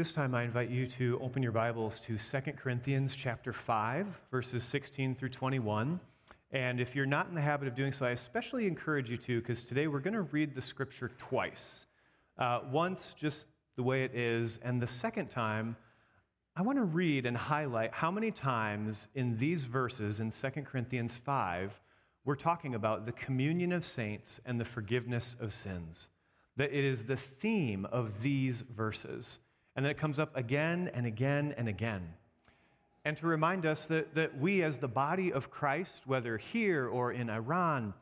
This time I invite you to open your Bibles to 2 Corinthians chapter 5 verses 16 through 21. And if you're not in the habit of doing so, I especially encourage you to because today we're going to read the scripture twice. Uh, once just the way it is, and the second time I want to read and highlight how many times in these verses in 2 Corinthians 5 we're talking about the communion of saints and the forgiveness of sins. That it is the theme of these verses. And then it comes up again and again and again. And to remind us that, that we, as the body of Christ, whether here or in Iran,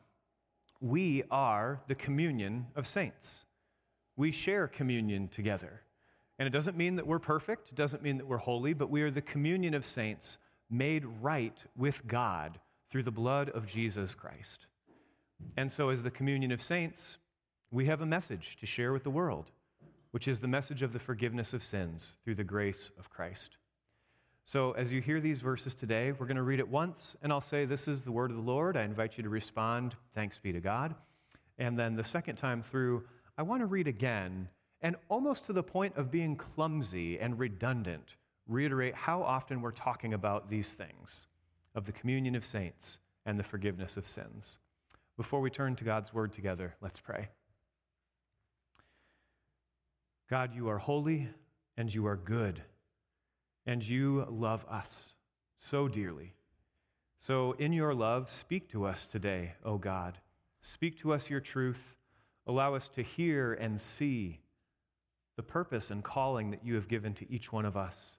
we are the communion of saints. We share communion together. And it doesn't mean that we're perfect, it doesn't mean that we're holy, but we are the communion of saints made right with God through the blood of Jesus Christ. And so, as the communion of saints, we have a message to share with the world, which is the message of the forgiveness of sins through the grace of Christ. So, as you hear these verses today, we're going to read it once, and I'll say, This is the word of the Lord. I invite you to respond, Thanks be to God. And then the second time through, I want to read again, and almost to the point of being clumsy and redundant, reiterate how often we're talking about these things of the communion of saints and the forgiveness of sins. Before we turn to God's word together, let's pray. God, you are holy and you are good, and you love us so dearly. So, in your love, speak to us today, O God. Speak to us your truth. Allow us to hear and see the purpose and calling that you have given to each one of us.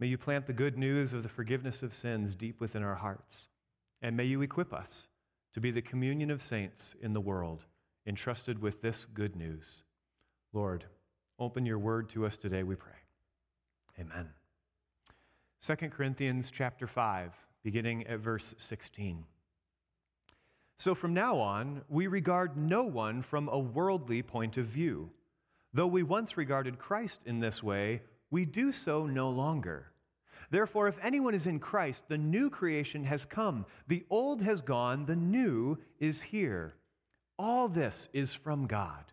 May you plant the good news of the forgiveness of sins deep within our hearts. And may you equip us to be the communion of saints in the world, entrusted with this good news. Lord, Open your word to us today, we pray. Amen. 2 Corinthians chapter 5, beginning at verse 16. So from now on, we regard no one from a worldly point of view. Though we once regarded Christ in this way, we do so no longer. Therefore, if anyone is in Christ, the new creation has come. The old has gone, the new is here. All this is from God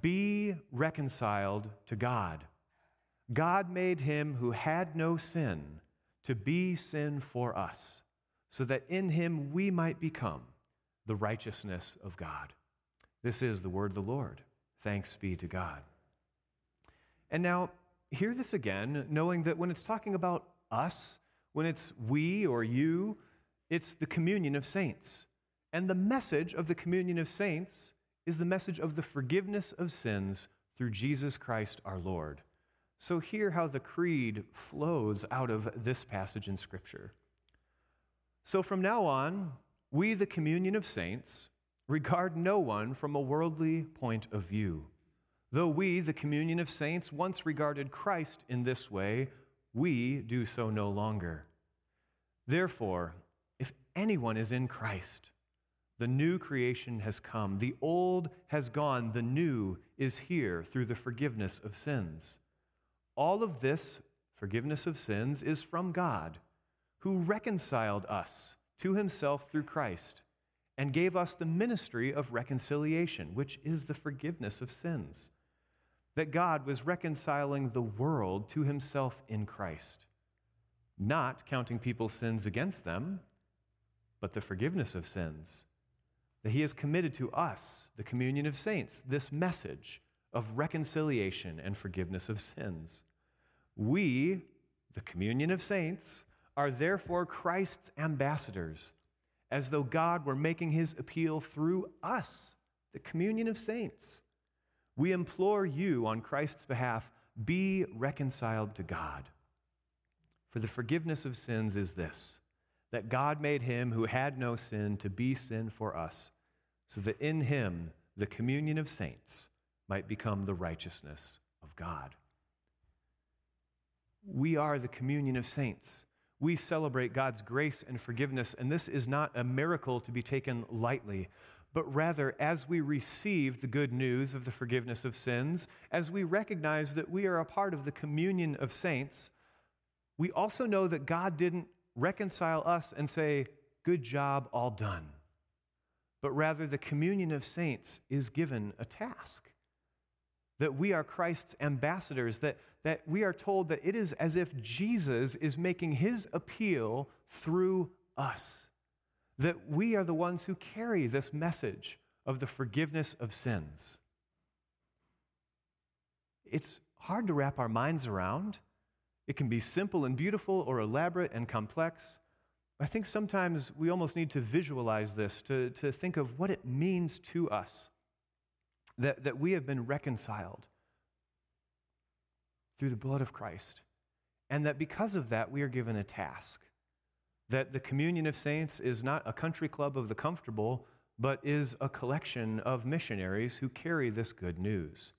be reconciled to God. God made him who had no sin to be sin for us, so that in him we might become the righteousness of God. This is the word of the Lord. Thanks be to God. And now, hear this again, knowing that when it's talking about us, when it's we or you, it's the communion of saints. And the message of the communion of saints is the message of the forgiveness of sins through Jesus Christ our Lord. So, hear how the creed flows out of this passage in Scripture. So, from now on, we, the communion of saints, regard no one from a worldly point of view. Though we, the communion of saints, once regarded Christ in this way, we do so no longer. Therefore, if anyone is in Christ, the new creation has come. The old has gone. The new is here through the forgiveness of sins. All of this forgiveness of sins is from God, who reconciled us to himself through Christ and gave us the ministry of reconciliation, which is the forgiveness of sins. That God was reconciling the world to himself in Christ, not counting people's sins against them, but the forgiveness of sins that he has committed to us, the communion of saints, this message of reconciliation and forgiveness of sins. We, the communion of saints, are therefore Christ's ambassadors, as though God were making his appeal through us, the communion of saints. We implore you on Christ's behalf be reconciled to God. For the forgiveness of sins is this that God made him who had no sin to be sin for us so that in him the communion of saints might become the righteousness of God. we are the communion of saints. We celebrate God's grace and forgiveness, and this is not a miracle to be taken lightly, but rather as we receive the good news of the forgiveness of sins, as we recognize that we are a part of the communion of saints, we also know that God didn't reconcile us and say, Good job, all done. But rather, the communion of saints is given a task. That we are Christ's ambassadors, that, that we are told that it is as if Jesus is making his appeal through us. That we are the ones who carry this message of the forgiveness of sins. It's hard to wrap our minds around. It can be simple and beautiful or elaborate and complex. I think sometimes we almost need to visualize this, to, to think of what it means to us that, that we have been reconciled through the blood of Christ. And that because of that, we are given a task. That the communion of saints is not a country club of the comfortable, but is a collection of missionaries who carry this good news.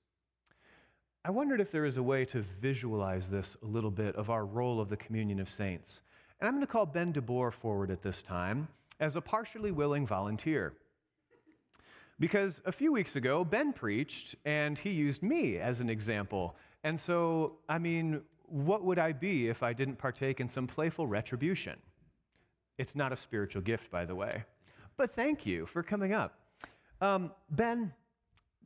I wondered if there is a way to visualize this a little bit of our role of the communion of saints. And I'm going to call Ben DeBoer forward at this time as a partially willing volunteer. Because a few weeks ago, Ben preached and he used me as an example. And so, I mean, what would I be if I didn't partake in some playful retribution? It's not a spiritual gift, by the way. But thank you for coming up. Um, ben,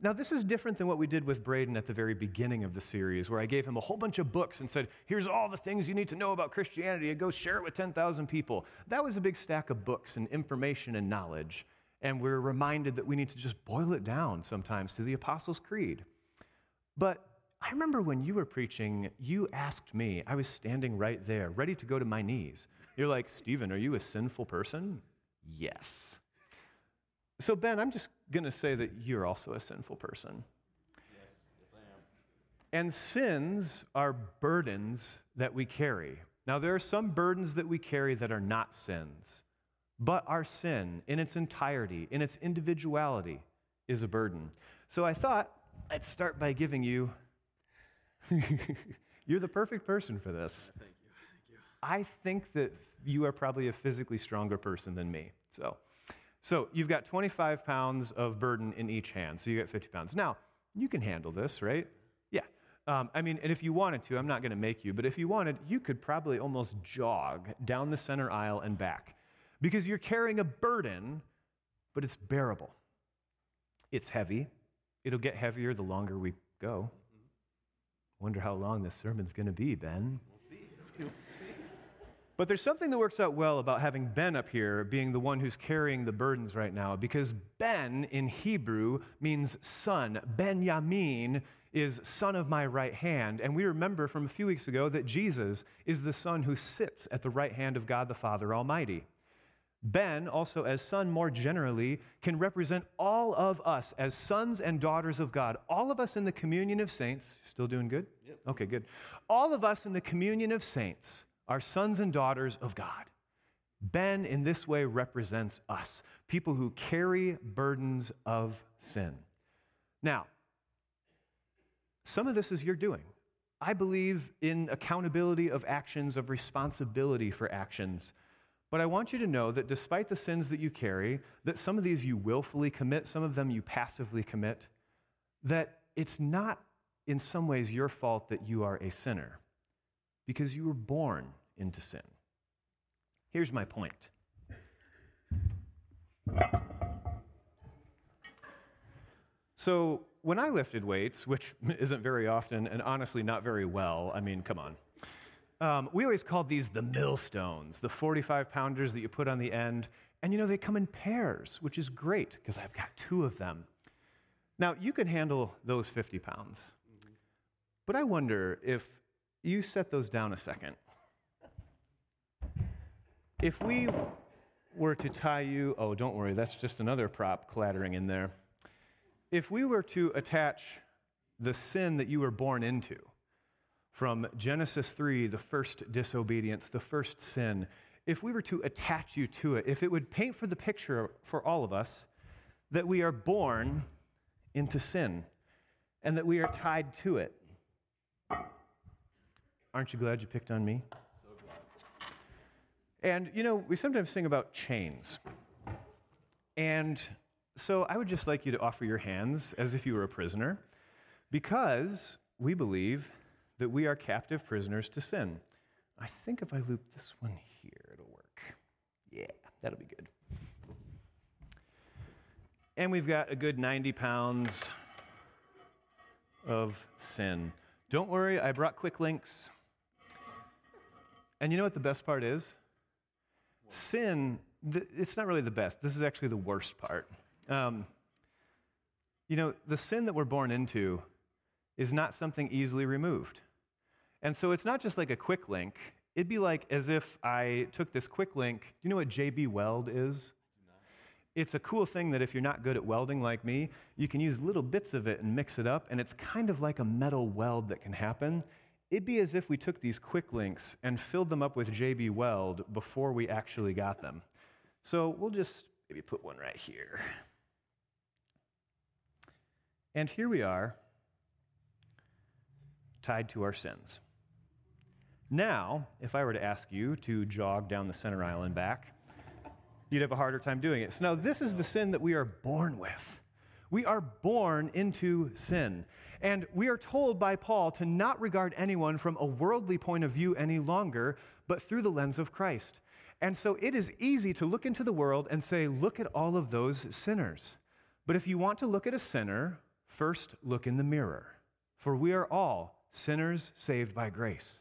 now, this is different than what we did with Braden at the very beginning of the series, where I gave him a whole bunch of books and said, Here's all the things you need to know about Christianity, and go share it with 10,000 people. That was a big stack of books and information and knowledge. And we're reminded that we need to just boil it down sometimes to the Apostles' Creed. But I remember when you were preaching, you asked me, I was standing right there, ready to go to my knees. You're like, Stephen, are you a sinful person? Yes. So, Ben, I'm just going to say that you're also a sinful person. Yes, yes, I am. And sins are burdens that we carry. Now, there are some burdens that we carry that are not sins, but our sin in its entirety, in its individuality, is a burden. So I thought I'd start by giving you. you're the perfect person for this. Thank you. Thank you. I think that you are probably a physically stronger person than me. So. So you've got 25 pounds of burden in each hand, so you get 50 pounds. Now, you can handle this, right? Yeah. Um, I mean, and if you wanted to, I'm not going to make you, but if you wanted, you could probably almost jog down the center aisle and back because you're carrying a burden, but it's bearable. It's heavy. It'll get heavier the longer we go. Wonder how long this sermon's going to be, Ben. We'll see. We'll see. But there's something that works out well about having Ben up here being the one who's carrying the burdens right now, because Ben in Hebrew means son. Benjamin is son of my right hand. And we remember from a few weeks ago that Jesus is the son who sits at the right hand of God the Father Almighty. Ben, also as son more generally, can represent all of us as sons and daughters of God. All of us in the communion of saints. Still doing good? Yep. Okay, good. All of us in the communion of saints are sons and daughters of God. Ben, in this way, represents us, people who carry burdens of sin. Now, some of this is your doing. I believe in accountability of actions, of responsibility for actions. But I want you to know that despite the sins that you carry, that some of these you willfully commit, some of them you passively commit, that it's not in some ways your fault that you are a sinner because you were born into sin. Here's my point. So, when I lifted weights, which isn't very often and honestly not very well, I mean, come on. Um, we always called these the millstones, the 45 pounders that you put on the end. And you know, they come in pairs, which is great because I've got two of them. Now, you can handle those 50 pounds. But I wonder if you set those down a second if we were to tie you, oh, don't worry, that's just another prop clattering in there. If we were to attach the sin that you were born into from Genesis 3, the first disobedience, the first sin, if we were to attach you to it, if it would paint for the picture for all of us that we are born into sin and that we are tied to it. Aren't you glad you picked on me? And you know, we sometimes sing about chains. And so I would just like you to offer your hands as if you were a prisoner, because we believe that we are captive prisoners to sin. I think if I loop this one here, it'll work. Yeah, that'll be good. And we've got a good 90 pounds of sin. Don't worry, I brought quick links. And you know what the best part is? Sin, th- it's not really the best. This is actually the worst part. Um, you know, the sin that we're born into is not something easily removed. And so it's not just like a quick link. It'd be like as if I took this quick link. Do you know what JB Weld is? It's a cool thing that if you're not good at welding like me, you can use little bits of it and mix it up, and it's kind of like a metal weld that can happen. It'd be as if we took these quick links and filled them up with JB Weld before we actually got them. So we'll just maybe put one right here. And here we are, tied to our sins. Now, if I were to ask you to jog down the center aisle and back, you'd have a harder time doing it. So now, this is the sin that we are born with. We are born into sin. And we are told by Paul to not regard anyone from a worldly point of view any longer, but through the lens of Christ. And so it is easy to look into the world and say, look at all of those sinners. But if you want to look at a sinner, first look in the mirror. For we are all sinners saved by grace.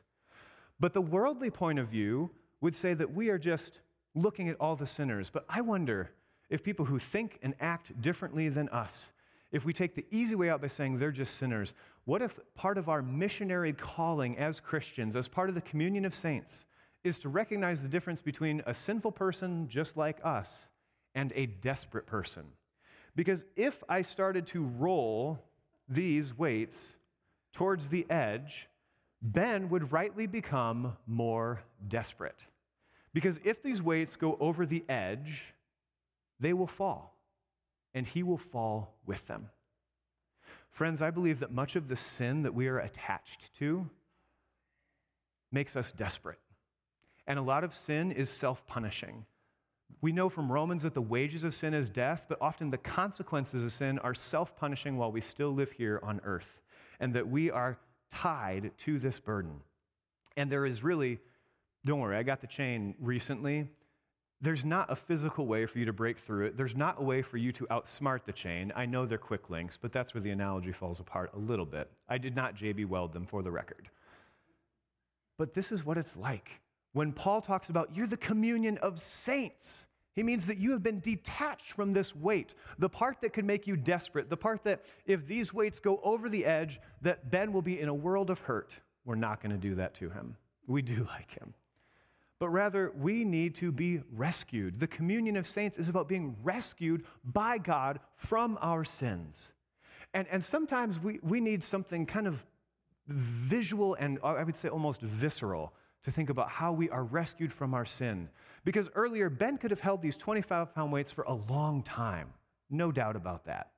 But the worldly point of view would say that we are just looking at all the sinners. But I wonder if people who think and act differently than us, if we take the easy way out by saying they're just sinners, what if part of our missionary calling as Christians, as part of the communion of saints, is to recognize the difference between a sinful person just like us and a desperate person? Because if I started to roll these weights towards the edge, Ben would rightly become more desperate. Because if these weights go over the edge, they will fall, and he will fall with them. Friends, I believe that much of the sin that we are attached to makes us desperate. And a lot of sin is self punishing. We know from Romans that the wages of sin is death, but often the consequences of sin are self punishing while we still live here on earth, and that we are tied to this burden. And there is really, don't worry, I got the chain recently. There's not a physical way for you to break through it. There's not a way for you to outsmart the chain. I know they're quick links, but that's where the analogy falls apart a little bit. I did not JB weld them for the record. But this is what it's like. When Paul talks about you're the communion of saints, he means that you have been detached from this weight, the part that could make you desperate, the part that if these weights go over the edge, that Ben will be in a world of hurt. We're not going to do that to him. We do like him. But rather, we need to be rescued. The communion of saints is about being rescued by God from our sins. And, and sometimes we, we need something kind of visual and uh, I would say almost visceral to think about how we are rescued from our sin. Because earlier, Ben could have held these 25 pound weights for a long time. No doubt about that.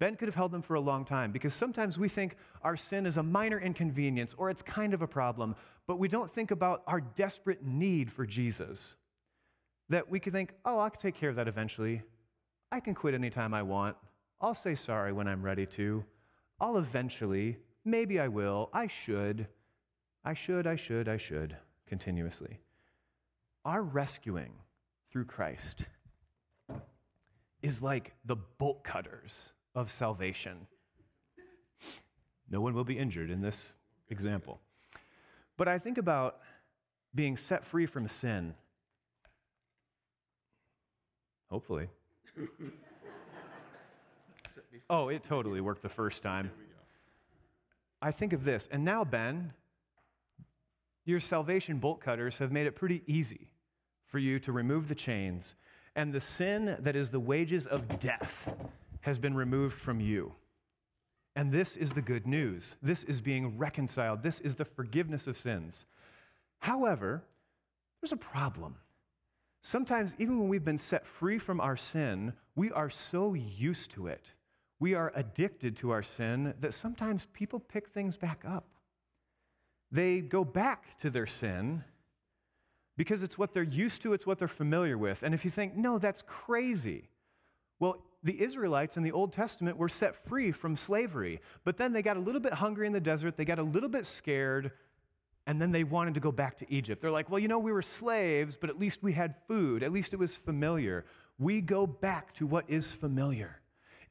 Ben could have held them for a long time because sometimes we think our sin is a minor inconvenience or it's kind of a problem, but we don't think about our desperate need for Jesus. That we could think, oh, I can take care of that eventually. I can quit anytime I want. I'll say sorry when I'm ready to. I'll eventually, maybe I will, I should. I should, I should, I should, continuously. Our rescuing through Christ is like the bolt cutters of salvation. No one will be injured in this example. But I think about being set free from sin. Hopefully. oh, it totally worked the first time. I think of this, and now, Ben, your salvation bolt cutters have made it pretty easy for you to remove the chains, and the sin that is the wages of death has been removed from you. And this is the good news. This is being reconciled. This is the forgiveness of sins. However, there's a problem. Sometimes, even when we've been set free from our sin, we are so used to it. We are addicted to our sin that sometimes people pick things back up. they go back to their sin because it's what they're used to, it's what they're familiar with. And if you think, no, that's crazy, well, the Israelites in the Old Testament were set free from slavery, but then they got a little bit hungry in the desert, they got a little bit scared, and then they wanted to go back to Egypt. They're like, well, you know, we were slaves, but at least we had food, at least it was familiar. We go back to what is familiar.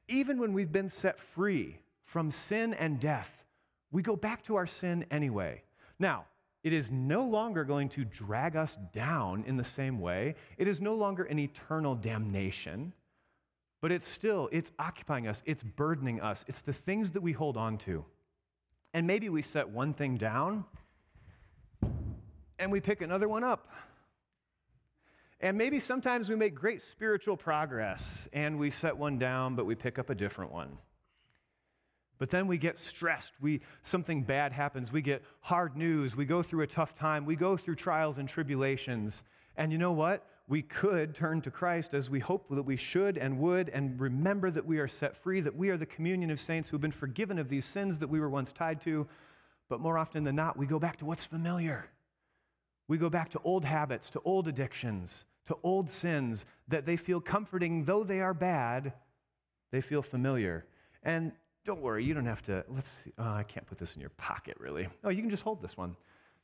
Even when we've been set free from sin and death, we go back to our sin anyway. Now, it is no longer going to drag us down in the same way. It is no longer an eternal damnation, but it's still, it's occupying us, it's burdening us. It's the things that we hold on to. And maybe we set one thing down and we pick another one up. And maybe sometimes we make great spiritual progress and we set one down, but we pick up a different one. But then we get stressed. We, something bad happens. We get hard news. We go through a tough time. We go through trials and tribulations. And you know what? We could turn to Christ as we hope that we should and would and remember that we are set free, that we are the communion of saints who have been forgiven of these sins that we were once tied to. But more often than not, we go back to what's familiar. We go back to old habits, to old addictions, to old sins that they feel comforting, though they are bad, they feel familiar. And don't worry, you don't have to. Let's see. Oh, I can't put this in your pocket, really. Oh, you can just hold this one.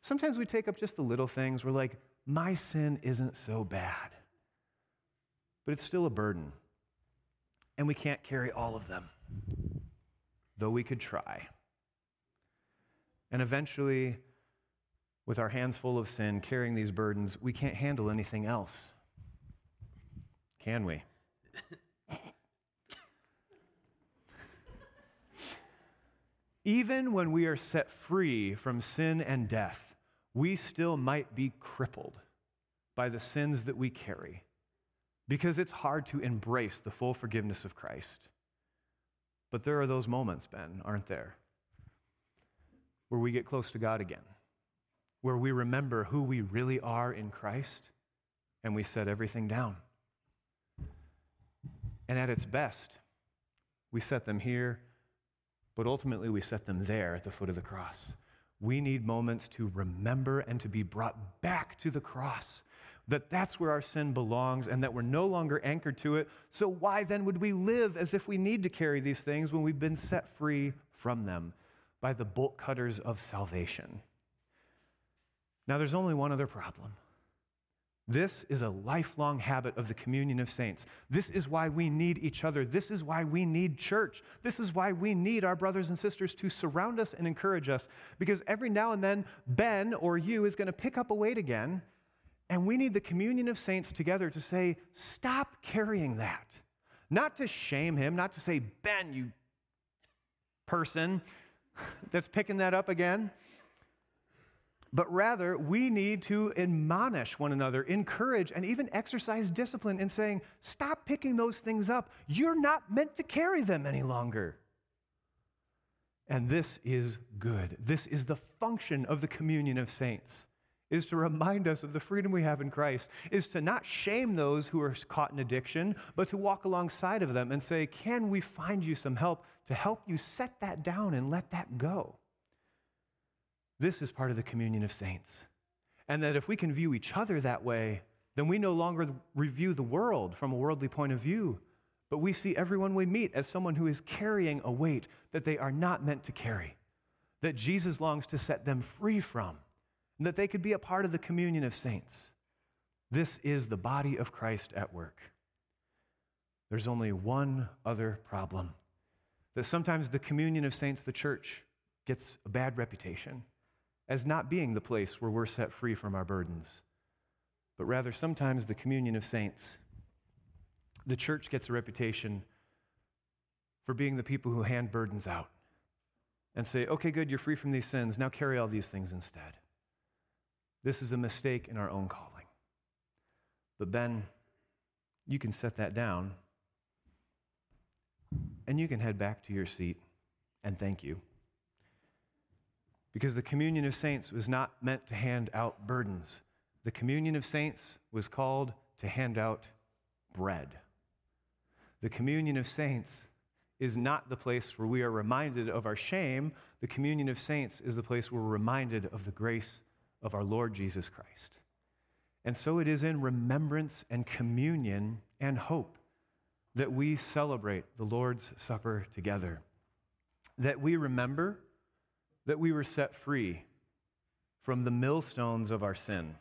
Sometimes we take up just the little things. We're like, my sin isn't so bad, but it's still a burden. And we can't carry all of them, though we could try. And eventually, with our hands full of sin, carrying these burdens, we can't handle anything else. Can we? Even when we are set free from sin and death, we still might be crippled by the sins that we carry because it's hard to embrace the full forgiveness of Christ. But there are those moments, Ben, aren't there? Where we get close to God again, where we remember who we really are in Christ and we set everything down. And at its best, we set them here but ultimately we set them there at the foot of the cross. We need moments to remember and to be brought back to the cross. That that's where our sin belongs and that we're no longer anchored to it. So why then would we live as if we need to carry these things when we've been set free from them by the bolt cutters of salvation? Now there's only one other problem. This is a lifelong habit of the communion of saints. This is why we need each other. This is why we need church. This is why we need our brothers and sisters to surround us and encourage us. Because every now and then, Ben or you is going to pick up a weight again. And we need the communion of saints together to say, stop carrying that. Not to shame him, not to say, Ben, you person that's picking that up again but rather we need to admonish one another, encourage, and even exercise discipline in saying, stop picking those things up. You're not meant to carry them any longer. And this is good. This is the function of the communion of saints. Is to remind us of the freedom we have in Christ, is to not shame those who are caught in addiction, but to walk alongside of them and say, Can we find you some help to help you set that down and let that go? This is part of the communion of saints. And that if we can view each other that way, then we no longer review the world from a worldly point of view, but we see everyone we meet as someone who is carrying a weight that they are not meant to carry, that Jesus longs to set them free from, and that they could be a part of the communion of saints. This is the body of Christ at work. There's only one other problem that sometimes the communion of saints, the church, gets a bad reputation as not being the place where we're set free from our burdens, but rather sometimes the communion of saints. The church gets a reputation for being the people who hand burdens out and say, okay, good, you're free from these sins. Now carry all these things instead. This is a mistake in our own calling. But Ben, you can set that down and you can head back to your seat and thank you because the communion of saints was not meant to hand out burdens. The communion of saints was called to hand out bread. The communion of saints is not the place where we are reminded of our shame. The communion of saints is the place where we're reminded of the grace of our Lord Jesus Christ. And so it is in remembrance and communion and hope that we celebrate the Lord's Supper together. That we remember that we were set free from the millstones of our sin.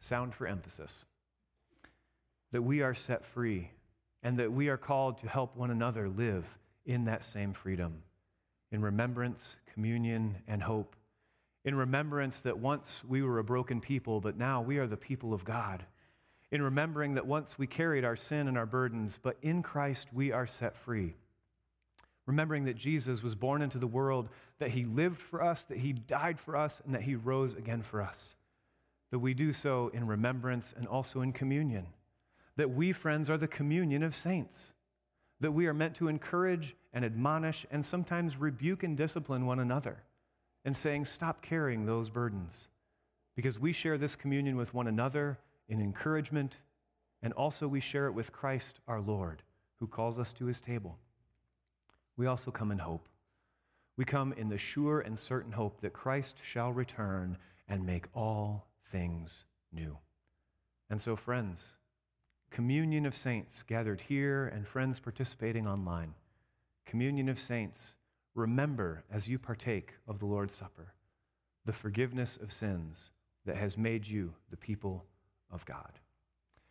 Sound for emphasis. That we are set free and that we are called to help one another live in that same freedom, in remembrance, communion, and hope. In remembrance that once we were a broken people, but now we are the people of God. In remembering that once we carried our sin and our burdens, but in Christ we are set free. Remembering that Jesus was born into the world, that he lived for us, that he died for us, and that he rose again for us. That we do so in remembrance and also in communion. That we, friends, are the communion of saints that we are meant to encourage and admonish and sometimes rebuke and discipline one another and saying, Stop carrying those burdens. Because we share this communion with one another in encouragement, and also we share it with Christ our Lord, who calls us to his table. We also come in hope. We come in the sure and certain hope that Christ shall return and make all things new. And so, friends, communion of saints gathered here and friends participating online. Communion of saints, remember as you partake of the Lord's Supper the forgiveness of sins that has made you the people of God.